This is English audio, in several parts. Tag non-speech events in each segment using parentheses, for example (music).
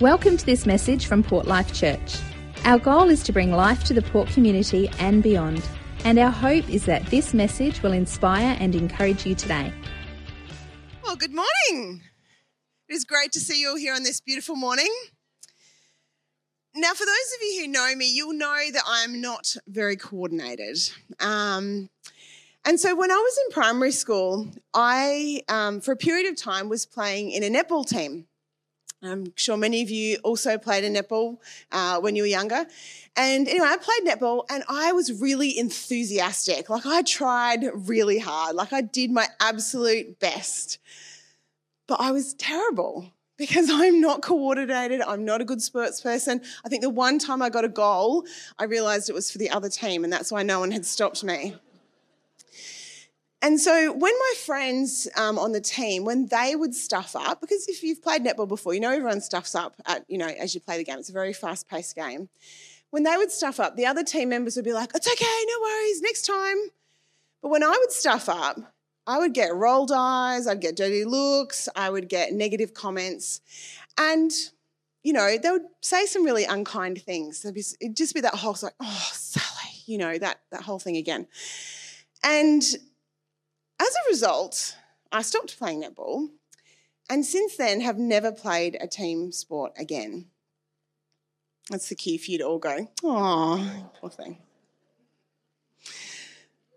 Welcome to this message from Port Life Church. Our goal is to bring life to the Port community and beyond, and our hope is that this message will inspire and encourage you today. Well, good morning. It is great to see you all here on this beautiful morning. Now, for those of you who know me, you'll know that I'm not very coordinated. Um, and so when I was in primary school, I, um, for a period of time, was playing in a netball team. I'm sure many of you also played a netball uh, when you were younger. And anyway, I played netball and I was really enthusiastic. Like I tried really hard, like I did my absolute best. But I was terrible because (laughs) I'm not coordinated. I'm not a good sports person. I think the one time I got a goal, I realized it was for the other team, and that's why no one had stopped me. And so when my friends um, on the team, when they would stuff up, because if you've played netball before, you know everyone stuffs up at, you know, as you play the game. It's a very fast-paced game. When they would stuff up, the other team members would be like, it's okay, no worries, next time. But when I would stuff up, I would get rolled eyes, I'd get dirty looks, I would get negative comments. And, you know, they would say some really unkind things. Be, it'd just be that whole, like, oh, Sally, you know, that, that whole thing again. And as a result, I stopped playing netball and since then have never played a team sport again. That's the key for you to all go, oh, poor thing.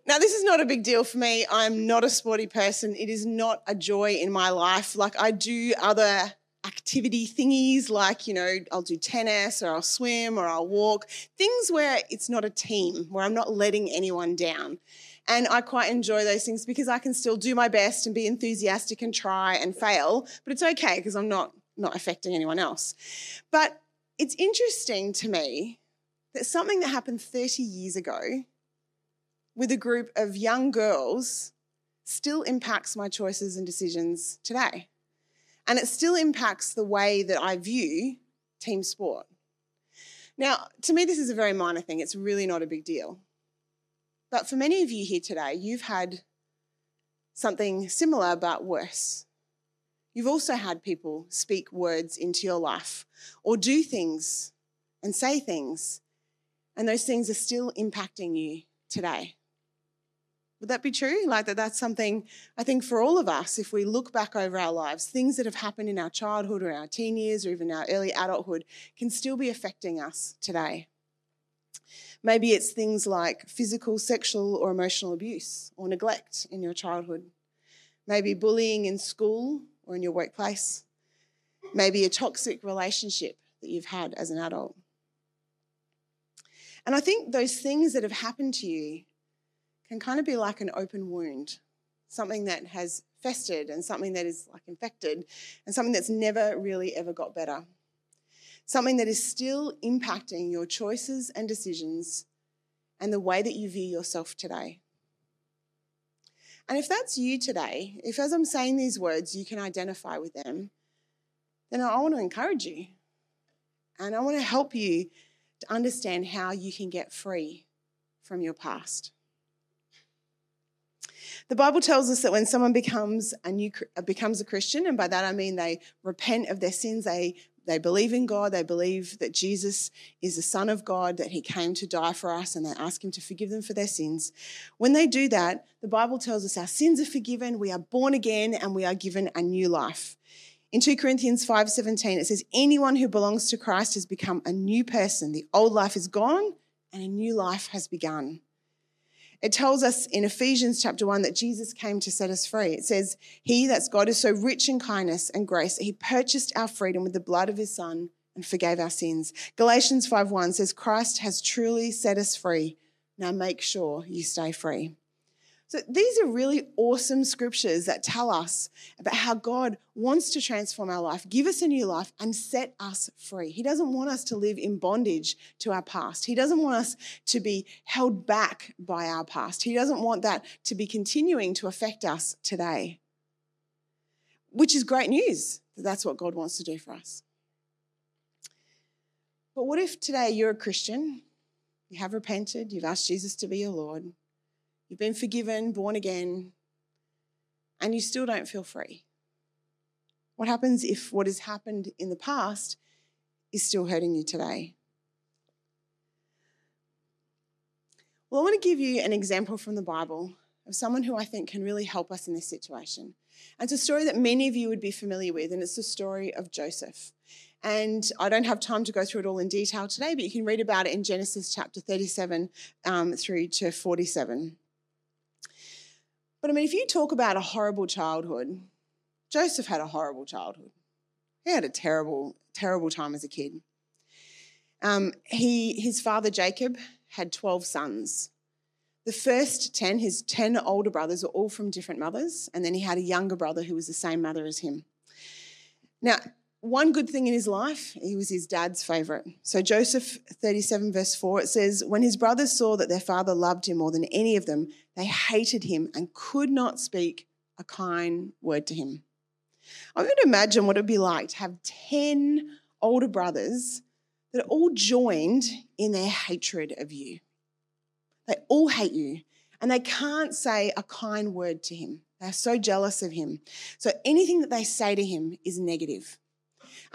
Now, this is not a big deal for me. I'm not a sporty person. It is not a joy in my life. Like, I do other activity thingies, like, you know, I'll do tennis or I'll swim or I'll walk, things where it's not a team, where I'm not letting anyone down. And I quite enjoy those things because I can still do my best and be enthusiastic and try and fail, but it's okay because I'm not, not affecting anyone else. But it's interesting to me that something that happened 30 years ago with a group of young girls still impacts my choices and decisions today. And it still impacts the way that I view team sport. Now, to me, this is a very minor thing. It's really not a big deal. But for many of you here today, you've had something similar but worse. You've also had people speak words into your life or do things and say things, and those things are still impacting you today. Would that be true? Like that that's something I think for all of us, if we look back over our lives, things that have happened in our childhood or our teen years or even our early adulthood can still be affecting us today. Maybe it's things like physical, sexual, or emotional abuse or neglect in your childhood. Maybe bullying in school or in your workplace. Maybe a toxic relationship that you've had as an adult. And I think those things that have happened to you can kind of be like an open wound, something that has festered and something that is like infected and something that's never really ever got better something that is still impacting your choices and decisions and the way that you view yourself today. And if that's you today, if as I'm saying these words you can identify with them, then I want to encourage you. And I want to help you to understand how you can get free from your past. The Bible tells us that when someone becomes a new becomes a Christian, and by that I mean they repent of their sins, they they believe in God, they believe that Jesus is the Son of God, that He came to die for us, and they ask Him to forgive them for their sins. When they do that, the Bible tells us our sins are forgiven, we are born again, and we are given a new life. In 2 Corinthians 5:17 it says anyone who belongs to Christ has become a new person. The old life is gone and a new life has begun. It tells us in Ephesians chapter 1 that Jesus came to set us free. It says, He, that's God, is so rich in kindness and grace that He purchased our freedom with the blood of His Son and forgave our sins. Galatians 5:1 says, Christ has truly set us free. Now make sure you stay free. So these are really awesome scriptures that tell us about how God wants to transform our life, give us a new life, and set us free. He doesn't want us to live in bondage to our past. He doesn't want us to be held back by our past. He doesn't want that to be continuing to affect us today. Which is great news that that's what God wants to do for us. But what if today you're a Christian, you have repented, you've asked Jesus to be your Lord, You've been forgiven, born again, and you still don't feel free. What happens if what has happened in the past is still hurting you today? Well, I want to give you an example from the Bible of someone who I think can really help us in this situation. And it's a story that many of you would be familiar with, and it's the story of Joseph. And I don't have time to go through it all in detail today, but you can read about it in Genesis chapter 37 um, through to 47. But I mean, if you talk about a horrible childhood, Joseph had a horrible childhood. He had a terrible, terrible time as a kid. Um, he, his father Jacob had 12 sons. The first 10, his 10 older brothers, were all from different mothers, and then he had a younger brother who was the same mother as him. Now, one good thing in his life, he was his dad's favourite. So, Joseph 37, verse 4, it says, When his brothers saw that their father loved him more than any of them, they hated him and could not speak a kind word to him. I would imagine what it would be like to have 10 older brothers that are all joined in their hatred of you. They all hate you and they can't say a kind word to him. They're so jealous of him. So anything that they say to him is negative.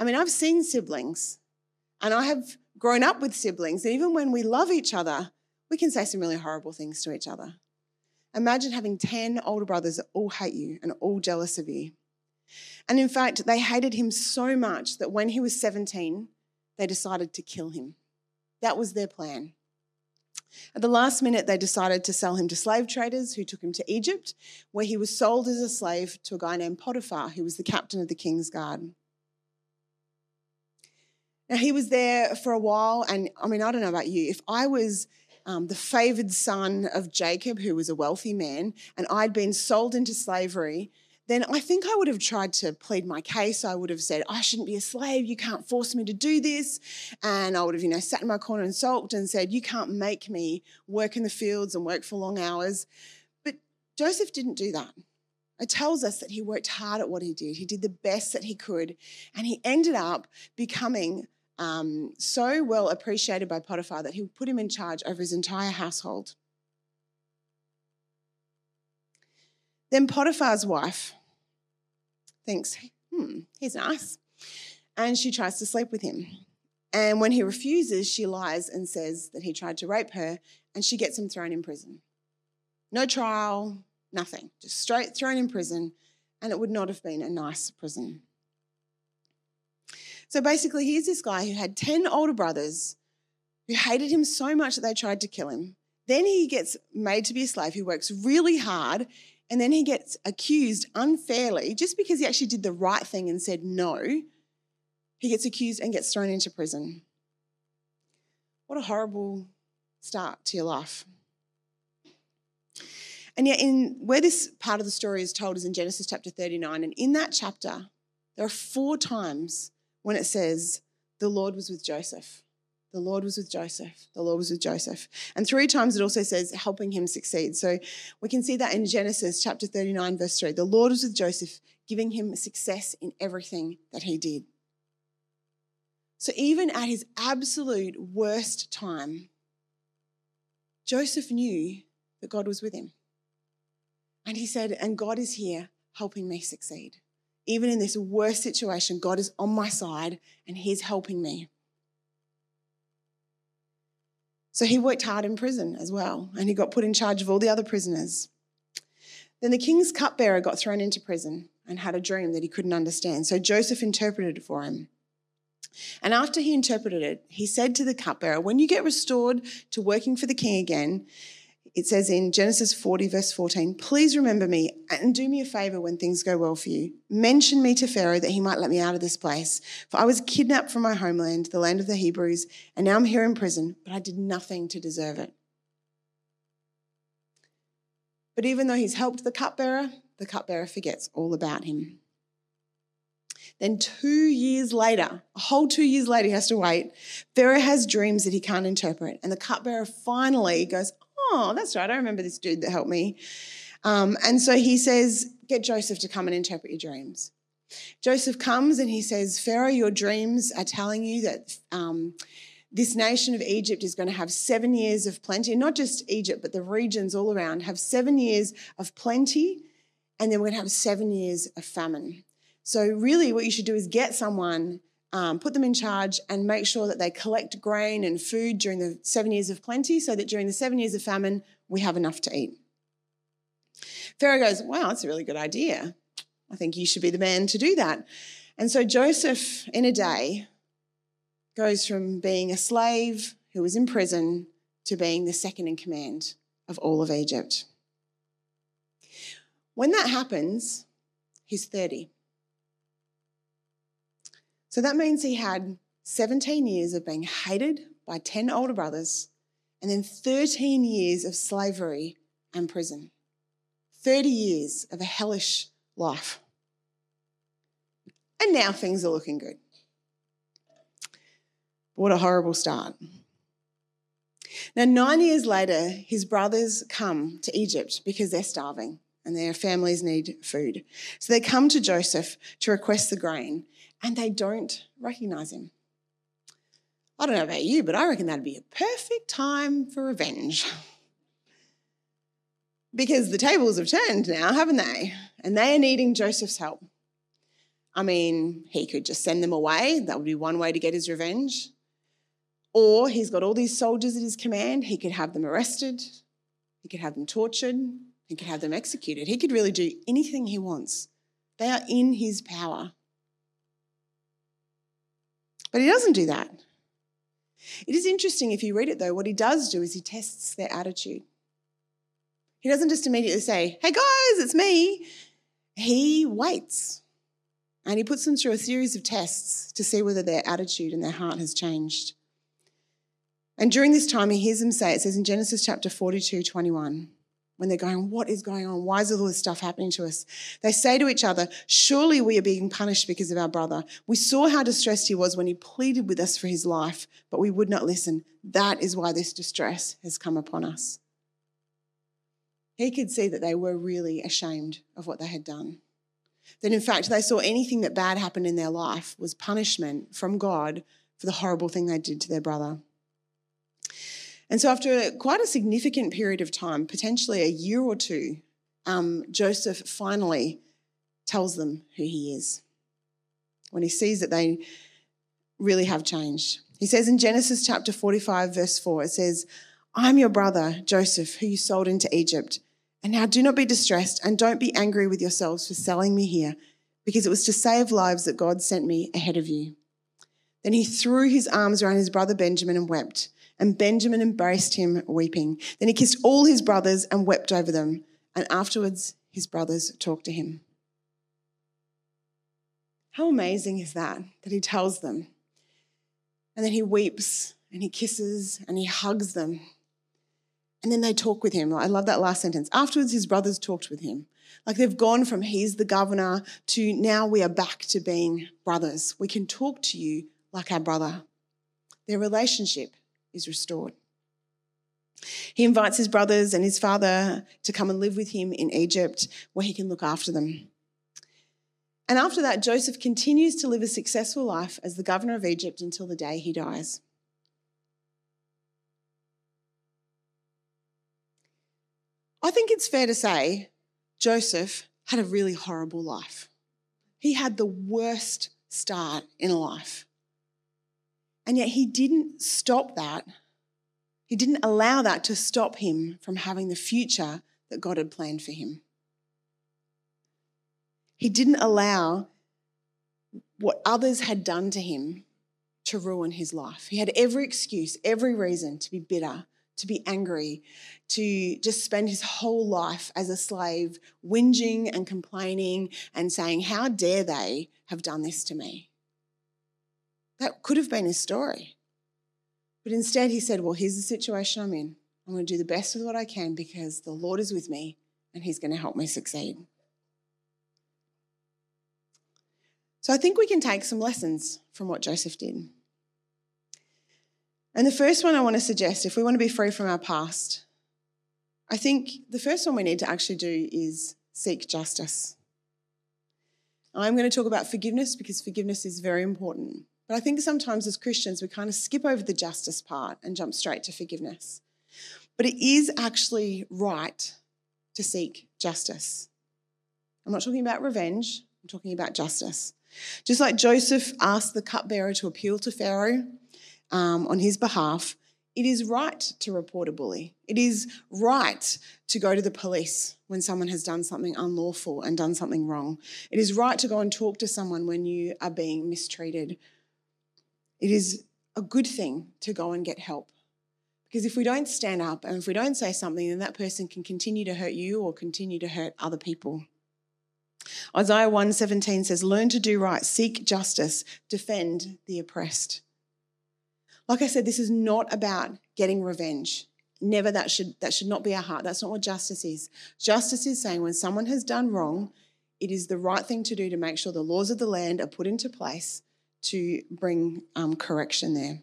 I mean, I've seen siblings and I have grown up with siblings, and even when we love each other, we can say some really horrible things to each other. Imagine having 10 older brothers that all hate you and all jealous of you. And in fact, they hated him so much that when he was 17, they decided to kill him. That was their plan. At the last minute, they decided to sell him to slave traders who took him to Egypt, where he was sold as a slave to a guy named Potiphar, who was the captain of the king's guard. Now, he was there for a while, and I mean, I don't know about you. If I was um, the favored son of Jacob, who was a wealthy man, and I'd been sold into slavery, then I think I would have tried to plead my case. I would have said, I shouldn't be a slave. You can't force me to do this. And I would have, you know, sat in my corner and sulked and said, You can't make me work in the fields and work for long hours. But Joseph didn't do that. It tells us that he worked hard at what he did. He did the best that he could. And he ended up becoming um, so well appreciated by Potiphar that he put him in charge over his entire household. Then Potiphar's wife, thinks, hmm, he's nice. And she tries to sleep with him. And when he refuses, she lies and says that he tried to rape her, and she gets him thrown in prison. No trial, nothing, just straight thrown in prison, and it would not have been a nice prison. So basically, here's this guy who had 10 older brothers who hated him so much that they tried to kill him. Then he gets made to be a slave. He works really hard and then he gets accused unfairly just because he actually did the right thing and said no. He gets accused and gets thrown into prison. What a horrible start to your life. And yet, in where this part of the story is told is in Genesis chapter 39. And in that chapter, there are four times when it says, The Lord was with Joseph. The Lord was with Joseph. The Lord was with Joseph. And three times it also says helping him succeed. So we can see that in Genesis chapter 39, verse 3. The Lord was with Joseph, giving him success in everything that he did. So even at his absolute worst time, Joseph knew that God was with him. And he said, And God is here helping me succeed. Even in this worst situation, God is on my side and he's helping me. So he worked hard in prison as well, and he got put in charge of all the other prisoners. Then the king's cupbearer got thrown into prison and had a dream that he couldn't understand. So Joseph interpreted it for him. And after he interpreted it, he said to the cupbearer, When you get restored to working for the king again, it says in Genesis 40, verse 14, please remember me and do me a favor when things go well for you. Mention me to Pharaoh that he might let me out of this place. For I was kidnapped from my homeland, the land of the Hebrews, and now I'm here in prison, but I did nothing to deserve it. But even though he's helped the cupbearer, the cupbearer forgets all about him. Then, two years later, a whole two years later, he has to wait. Pharaoh has dreams that he can't interpret. And the cupbearer finally goes, oh, that's right. I remember this dude that helped me. Um, and so he says, get Joseph to come and interpret your dreams. Joseph comes and he says, Pharaoh, your dreams are telling you that um, this nation of Egypt is going to have seven years of plenty, And not just Egypt, but the regions all around have seven years of plenty, and then we're going to have seven years of famine. So, really, what you should do is get someone um, put them in charge and make sure that they collect grain and food during the seven years of plenty so that during the seven years of famine, we have enough to eat. Pharaoh goes, Wow, that's a really good idea. I think you should be the man to do that. And so Joseph, in a day, goes from being a slave who was in prison to being the second in command of all of Egypt. When that happens, he's 30. So that means he had 17 years of being hated by 10 older brothers and then 13 years of slavery and prison. 30 years of a hellish life. And now things are looking good. What a horrible start. Now, nine years later, his brothers come to Egypt because they're starving and their families need food. So they come to Joseph to request the grain and they don't recognize him. I don't know about you, but I reckon that'd be a perfect time for revenge. (laughs) because the tables have turned now, haven't they? And they are needing Joseph's help. I mean, he could just send them away. That would be one way to get his revenge. Or he's got all these soldiers at his command. He could have them arrested, he could have them tortured, he could have them executed. He could really do anything he wants. They are in his power. But he doesn't do that. It is interesting if you read it though, what he does do is he tests their attitude. He doesn't just immediately say, Hey guys, it's me. He waits and he puts them through a series of tests to see whether their attitude and their heart has changed. And during this time, he hears them say, it says in Genesis chapter 42, 21, when they're going, What is going on? Why is all this stuff happening to us? They say to each other, Surely we are being punished because of our brother. We saw how distressed he was when he pleaded with us for his life, but we would not listen. That is why this distress has come upon us. He could see that they were really ashamed of what they had done. That in fact, they saw anything that bad happened in their life was punishment from God for the horrible thing they did to their brother. And so, after quite a significant period of time, potentially a year or two, um, Joseph finally tells them who he is when he sees that they really have changed. He says in Genesis chapter 45, verse 4, it says, I'm your brother, Joseph, who you sold into Egypt. And now do not be distressed and don't be angry with yourselves for selling me here, because it was to save lives that God sent me ahead of you. Then he threw his arms around his brother Benjamin and wept and Benjamin embraced him, weeping. Then he kissed all his brothers and wept over them. And afterwards, his brothers talked to him. How amazing is that, that he tells them? And then he weeps and he kisses and he hugs them. And then they talk with him. I love that last sentence. Afterwards, his brothers talked with him. Like they've gone from he's the governor to now we are back to being brothers. We can talk to you like our brother. Their relationship is restored. He invites his brothers and his father to come and live with him in Egypt where he can look after them. And after that, Joseph continues to live a successful life as the governor of Egypt until the day he dies. I think it's fair to say Joseph had a really horrible life. He had the worst start in life. And yet he didn't stop that. He didn't allow that to stop him from having the future that God had planned for him. He didn't allow what others had done to him to ruin his life. He had every excuse, every reason to be bitter, to be angry, to just spend his whole life as a slave, whinging and complaining and saying, How dare they have done this to me? That could have been his story. But instead, he said, Well, here's the situation I'm in. I'm going to do the best with what I can because the Lord is with me and he's going to help me succeed. So I think we can take some lessons from what Joseph did. And the first one I want to suggest, if we want to be free from our past, I think the first one we need to actually do is seek justice. I'm going to talk about forgiveness because forgiveness is very important. But I think sometimes as Christians, we kind of skip over the justice part and jump straight to forgiveness. But it is actually right to seek justice. I'm not talking about revenge, I'm talking about justice. Just like Joseph asked the cupbearer to appeal to Pharaoh um, on his behalf, it is right to report a bully. It is right to go to the police when someone has done something unlawful and done something wrong. It is right to go and talk to someone when you are being mistreated. It is a good thing to go and get help. Because if we don't stand up and if we don't say something, then that person can continue to hurt you or continue to hurt other people. Isaiah 1:17 says, "Learn to do right, seek justice, defend the oppressed." Like I said, this is not about getting revenge. Never that should that should not be our heart. That's not what justice is. Justice is saying when someone has done wrong, it is the right thing to do to make sure the laws of the land are put into place to bring um, correction there.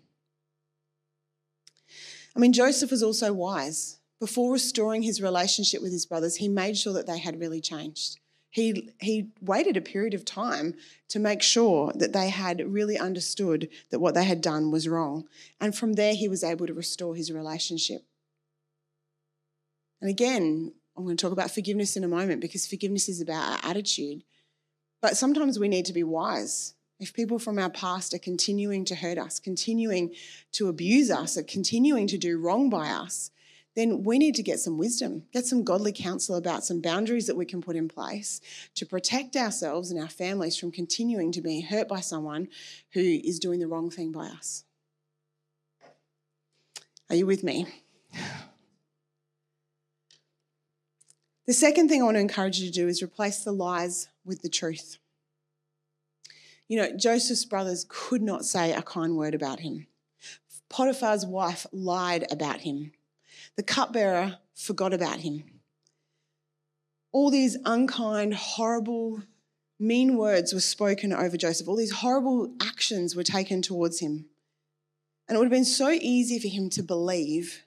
I mean, Joseph was also wise. Before restoring his relationship with his brothers, he made sure that they had really changed. He, he waited a period of time to make sure that they had really understood that what they had done was wrong. And from there, he was able to restore his relationship. And again, I'm going to talk about forgiveness in a moment because forgiveness is about our attitude. But sometimes we need to be wise. If people from our past are continuing to hurt us, continuing to abuse us, or continuing to do wrong by us, then we need to get some wisdom, get some godly counsel about some boundaries that we can put in place to protect ourselves and our families from continuing to be hurt by someone who is doing the wrong thing by us. Are you with me? The second thing I want to encourage you to do is replace the lies with the truth. You know, Joseph's brothers could not say a kind word about him. Potiphar's wife lied about him. The cupbearer forgot about him. All these unkind, horrible, mean words were spoken over Joseph. All these horrible actions were taken towards him. And it would have been so easy for him to believe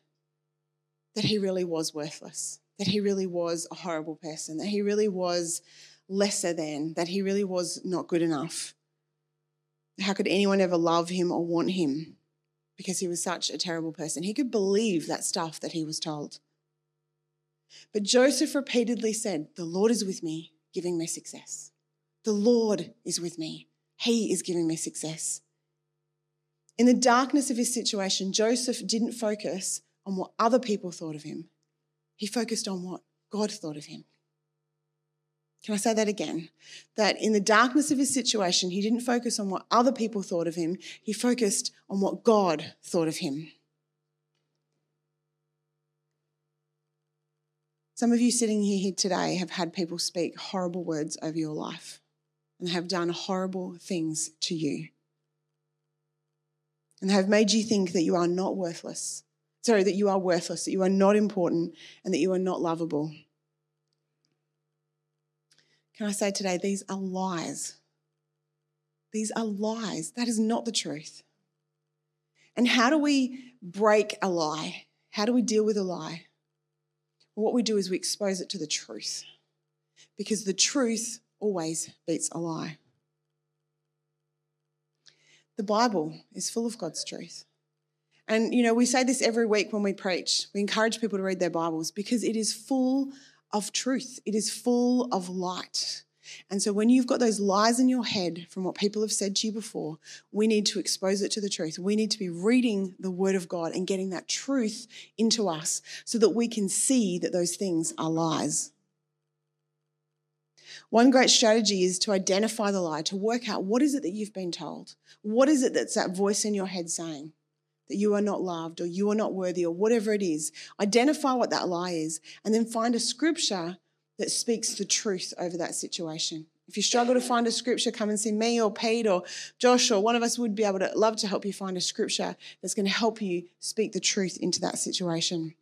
that he really was worthless, that he really was a horrible person, that he really was lesser than, that he really was not good enough. How could anyone ever love him or want him? because he was such a terrible person. He could believe that stuff that he was told. But Joseph repeatedly said, The Lord is with me, giving me success. The Lord is with me. He is giving me success. In the darkness of his situation, Joseph didn't focus on what other people thought of him. He focused on what God thought of him. Can I say that again? That in the darkness of his situation, he didn't focus on what other people thought of him, he focused on what God thought of him. Some of you sitting here today have had people speak horrible words over your life and have done horrible things to you and have made you think that you are not worthless. Sorry, that you are worthless, that you are not important, and that you are not lovable. Can I say today, these are lies. These are lies. That is not the truth. And how do we break a lie? How do we deal with a lie? Well, what we do is we expose it to the truth because the truth always beats a lie. The Bible is full of God's truth. And, you know, we say this every week when we preach. We encourage people to read their Bibles because it is full of truth, it is full of light. And so, when you've got those lies in your head from what people have said to you before, we need to expose it to the truth. We need to be reading the Word of God and getting that truth into us so that we can see that those things are lies. One great strategy is to identify the lie, to work out what is it that you've been told? What is it that's that voice in your head saying? That you are not loved or you are not worthy or whatever it is. Identify what that lie is and then find a scripture that speaks the truth over that situation. If you struggle to find a scripture, come and see me or Pete or Josh or one of us would be able to love to help you find a scripture that's going to help you speak the truth into that situation.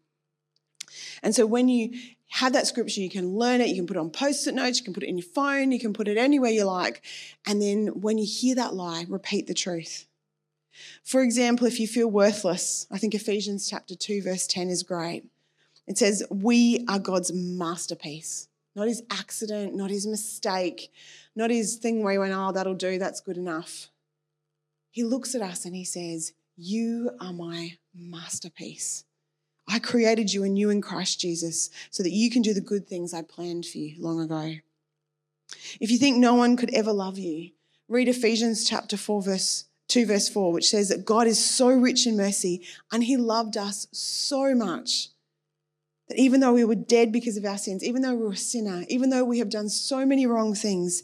And so when you have that scripture, you can learn it, you can put it on post-it notes, you can put it in your phone, you can put it anywhere you like. And then when you hear that lie, repeat the truth. For example, if you feel worthless, I think Ephesians chapter 2, verse 10 is great. It says, We are God's masterpiece, not his accident, not his mistake, not his thing where he went, Oh, that'll do, that's good enough. He looks at us and he says, You are my masterpiece. I created you anew in Christ Jesus so that you can do the good things I planned for you long ago. If you think no one could ever love you, read Ephesians chapter 4, verse 2, verse 4, which says that God is so rich in mercy and he loved us so much that even though we were dead because of our sins, even though we were a sinner, even though we have done so many wrong things,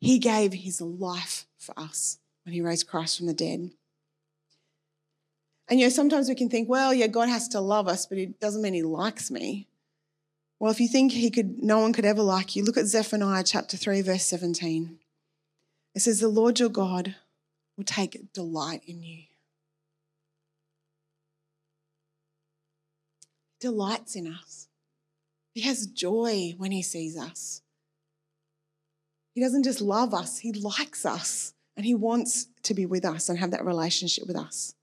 he gave his life for us when he raised Christ from the dead. And you know, sometimes we can think, well, yeah, God has to love us, but it doesn't mean he likes me. Well, if you think he could, no one could ever like you, look at Zephaniah chapter 3, verse 17. It says, The Lord your God will take delight in you. Delights in us. He has joy when he sees us. He doesn't just love us, he likes us and he wants to be with us and have that relationship with us.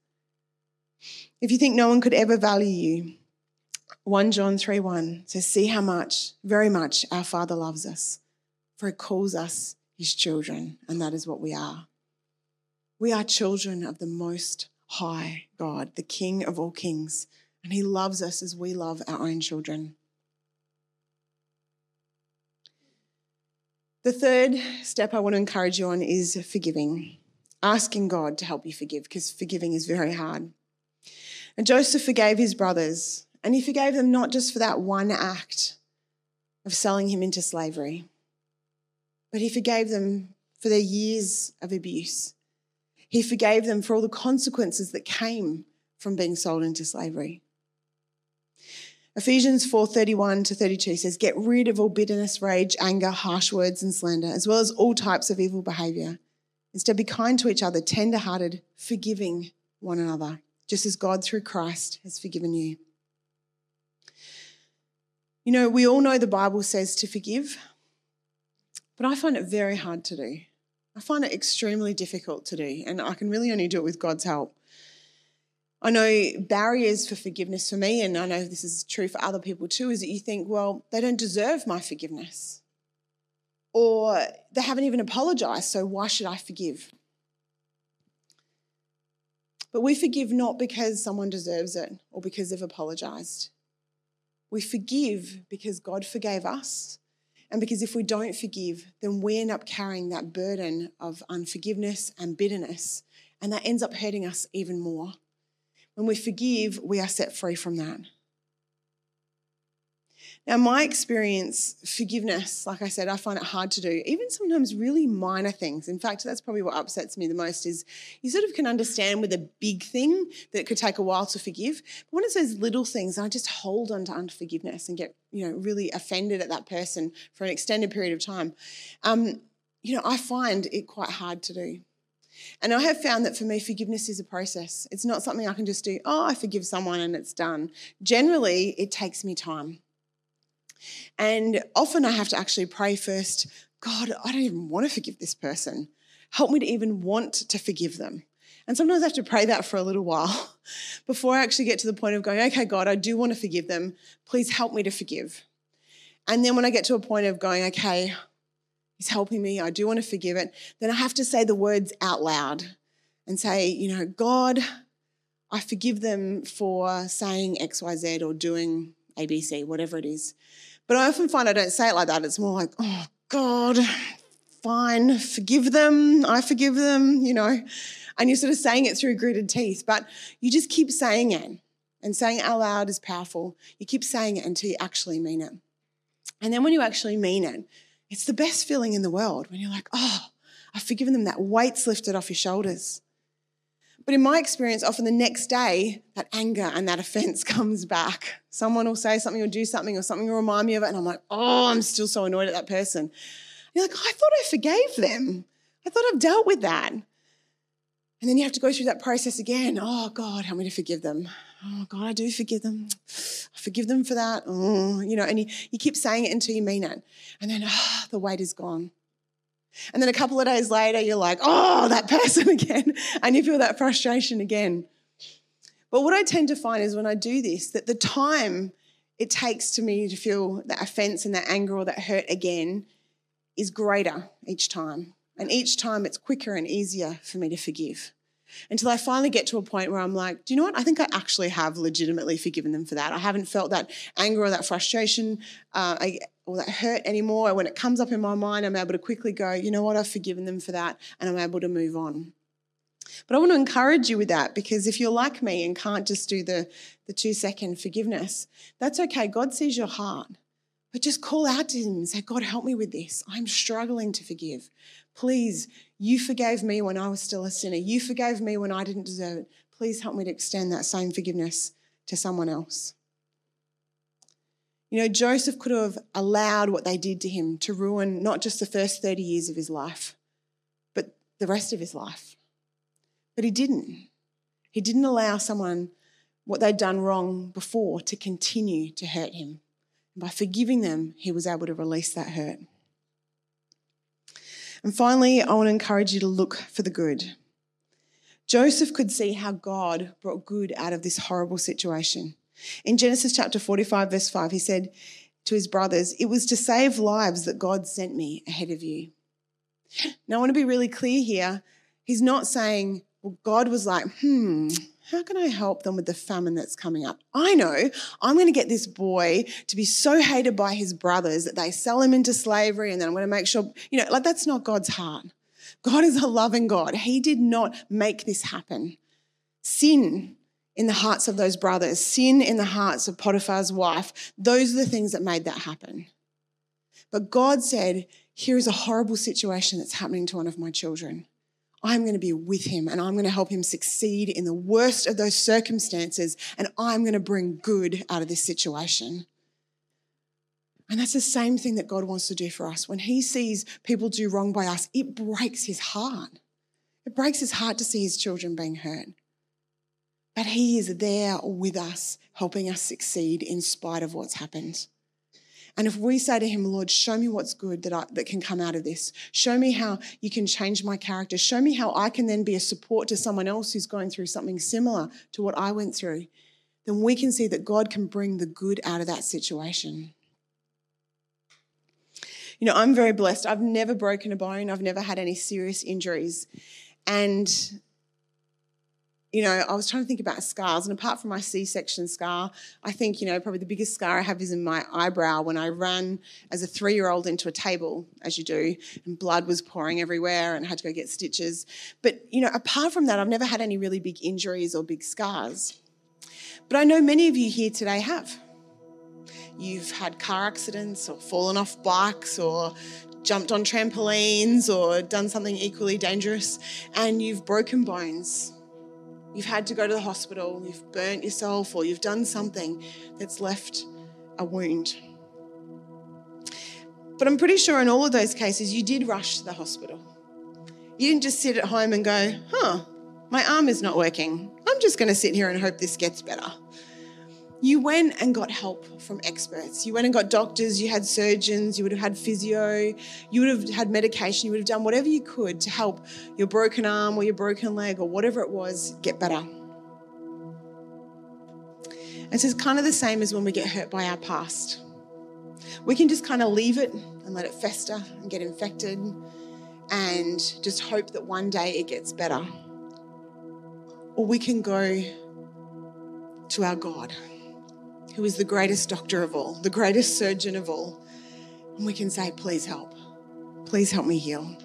If you think no one could ever value you, 1 John 3 1 says, See how much, very much, our Father loves us, for he calls us his children, and that is what we are. We are children of the Most High God, the King of all kings, and he loves us as we love our own children. The third step I want to encourage you on is forgiving, asking God to help you forgive, because forgiving is very hard. And Joseph forgave his brothers, and he forgave them not just for that one act of selling him into slavery, but he forgave them for their years of abuse. He forgave them for all the consequences that came from being sold into slavery. Ephesians 4:31 to 32 says, "Get rid of all bitterness, rage, anger, harsh words and slander, as well as all types of evil behavior. Instead be kind to each other, tender-hearted, forgiving one another, just as God through Christ has forgiven you." You know, we all know the Bible says to forgive, but I find it very hard to do. I find it extremely difficult to do, and I can really only do it with God's help. I know barriers for forgiveness for me, and I know this is true for other people too, is that you think, well, they don't deserve my forgiveness. Or they haven't even apologized, so why should I forgive? But we forgive not because someone deserves it or because they've apologized. We forgive because God forgave us. And because if we don't forgive, then we end up carrying that burden of unforgiveness and bitterness. And that ends up hurting us even more. When we forgive, we are set free from that. Now, my experience, forgiveness, like I said, I find it hard to do, even sometimes really minor things. In fact, that's probably what upsets me the most is you sort of can understand with a big thing that it could take a while to forgive. But when it's those little things, I just hold on to unforgiveness and get, you know, really offended at that person for an extended period of time. Um, you know, I find it quite hard to do. And I have found that for me, forgiveness is a process. It's not something I can just do, oh, I forgive someone and it's done. Generally, it takes me time. And often I have to actually pray first God, I don't even want to forgive this person. Help me to even want to forgive them. And sometimes I have to pray that for a little while (laughs) before I actually get to the point of going, okay, God, I do want to forgive them. Please help me to forgive. And then when I get to a point of going, okay, He's helping me. I do want to forgive it. Then I have to say the words out loud and say, you know, God, I forgive them for saying XYZ or doing ABC, whatever it is. But I often find I don't say it like that. It's more like, oh, God, fine, forgive them. I forgive them, you know. And you're sort of saying it through gritted teeth, but you just keep saying it. And saying it out loud is powerful. You keep saying it until you actually mean it. And then when you actually mean it, it's the best feeling in the world when you're like, oh, I've forgiven them. That weight's lifted off your shoulders. But in my experience, often the next day, that anger and that offense (laughs) comes back. Someone will say something or do something or something will remind me of it. And I'm like, oh, I'm still so annoyed at that person. And you're like, I thought I forgave them. I thought I've dealt with that. And then you have to go through that process again. Oh, God, help me to forgive them. Oh, God, I do forgive them. I forgive them for that. Oh, you know, and you, you keep saying it until you mean it. And then, oh, the weight is gone. And then a couple of days later, you're like, oh, that (laughs) person again. And you feel that frustration again. But what I tend to find is when I do this, that the time it takes to me to feel that offense and that anger or that hurt again is greater each time. And each time it's quicker and easier for me to forgive. Until I finally get to a point where I'm like, do you know what? I think I actually have legitimately forgiven them for that. I haven't felt that anger or that frustration uh, or that hurt anymore. When it comes up in my mind, I'm able to quickly go, you know what? I've forgiven them for that, and I'm able to move on. But I want to encourage you with that because if you're like me and can't just do the, the two second forgiveness, that's okay. God sees your heart. But just call out to Him and say, God, help me with this. I'm struggling to forgive. Please, you forgave me when I was still a sinner. You forgave me when I didn't deserve it. Please help me to extend that same forgiveness to someone else. You know, Joseph could have allowed what they did to him to ruin not just the first 30 years of his life, but the rest of his life. But he didn't. He didn't allow someone what they'd done wrong before to continue to hurt him. And by forgiving them, he was able to release that hurt. And finally, I want to encourage you to look for the good. Joseph could see how God brought good out of this horrible situation. In Genesis chapter 45, verse 5, he said to his brothers, It was to save lives that God sent me ahead of you. Now, I want to be really clear here. He's not saying, well, God was like, hmm, how can I help them with the famine that's coming up? I know I'm going to get this boy to be so hated by his brothers that they sell him into slavery, and then I'm going to make sure, you know, like that's not God's heart. God is a loving God. He did not make this happen. Sin in the hearts of those brothers, sin in the hearts of Potiphar's wife, those are the things that made that happen. But God said, Here is a horrible situation that's happening to one of my children. I'm going to be with him and I'm going to help him succeed in the worst of those circumstances and I'm going to bring good out of this situation. And that's the same thing that God wants to do for us. When he sees people do wrong by us, it breaks his heart. It breaks his heart to see his children being hurt. But he is there with us, helping us succeed in spite of what's happened. And if we say to him, Lord, show me what's good that, I, that can come out of this, show me how you can change my character, show me how I can then be a support to someone else who's going through something similar to what I went through, then we can see that God can bring the good out of that situation. You know, I'm very blessed. I've never broken a bone, I've never had any serious injuries. And you know, I was trying to think about scars, and apart from my C section scar, I think, you know, probably the biggest scar I have is in my eyebrow when I ran as a three year old into a table, as you do, and blood was pouring everywhere and I had to go get stitches. But, you know, apart from that, I've never had any really big injuries or big scars. But I know many of you here today have. You've had car accidents or fallen off bikes or jumped on trampolines or done something equally dangerous, and you've broken bones You've had to go to the hospital, you've burnt yourself, or you've done something that's left a wound. But I'm pretty sure in all of those cases, you did rush to the hospital. You didn't just sit at home and go, huh, my arm is not working. I'm just going to sit here and hope this gets better you went and got help from experts. You went and got doctors, you had surgeons, you would have had physio, you would have had medication, you would have done whatever you could to help your broken arm or your broken leg or whatever it was get better. And so it's kind of the same as when we get hurt by our past. We can just kind of leave it and let it fester and get infected and just hope that one day it gets better. Or we can go to our God who is the greatest doctor of all, the greatest surgeon of all. And we can say, Please help. Please help me heal.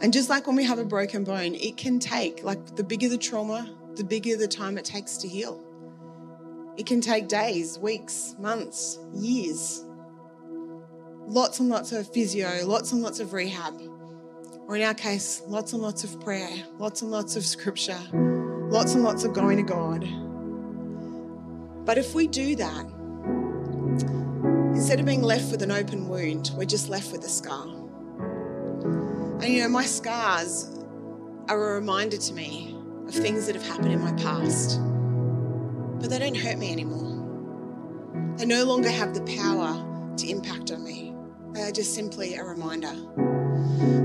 And just like when we have a broken bone, it can take, like the bigger the trauma, the bigger the time it takes to heal. It can take days, weeks, months, years. Lots and lots of physio, lots and lots of rehab. Or in our case, lots and lots of prayer, lots and lots of scripture, lots and lots of going to God. But if we do that, instead of being left with an open wound, we're just left with a scar. And you know, my scars are a reminder to me of things that have happened in my past, but they don't hurt me anymore. They no longer have the power to impact on me. They are just simply a reminder.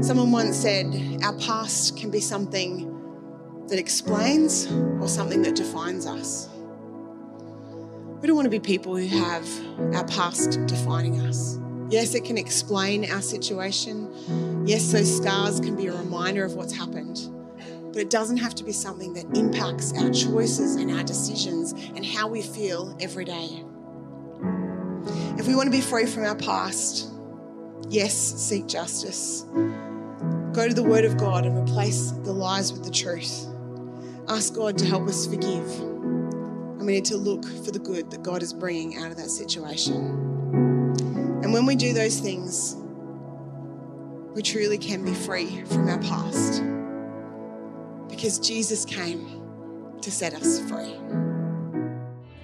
Someone once said, Our past can be something that explains or something that defines us. We don't want to be people who have our past defining us. Yes, it can explain our situation. Yes, those scars can be a reminder of what's happened. But it doesn't have to be something that impacts our choices and our decisions and how we feel every day. If we want to be free from our past, yes, seek justice. Go to the Word of God and replace the lies with the truth. Ask God to help us forgive. We need to look for the good that God is bringing out of that situation. And when we do those things, we truly can be free from our past because Jesus came to set us free.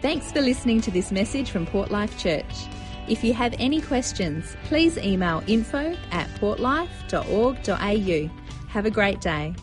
Thanks for listening to this message from Port Life Church. If you have any questions, please email info at portlife.org.au. Have a great day.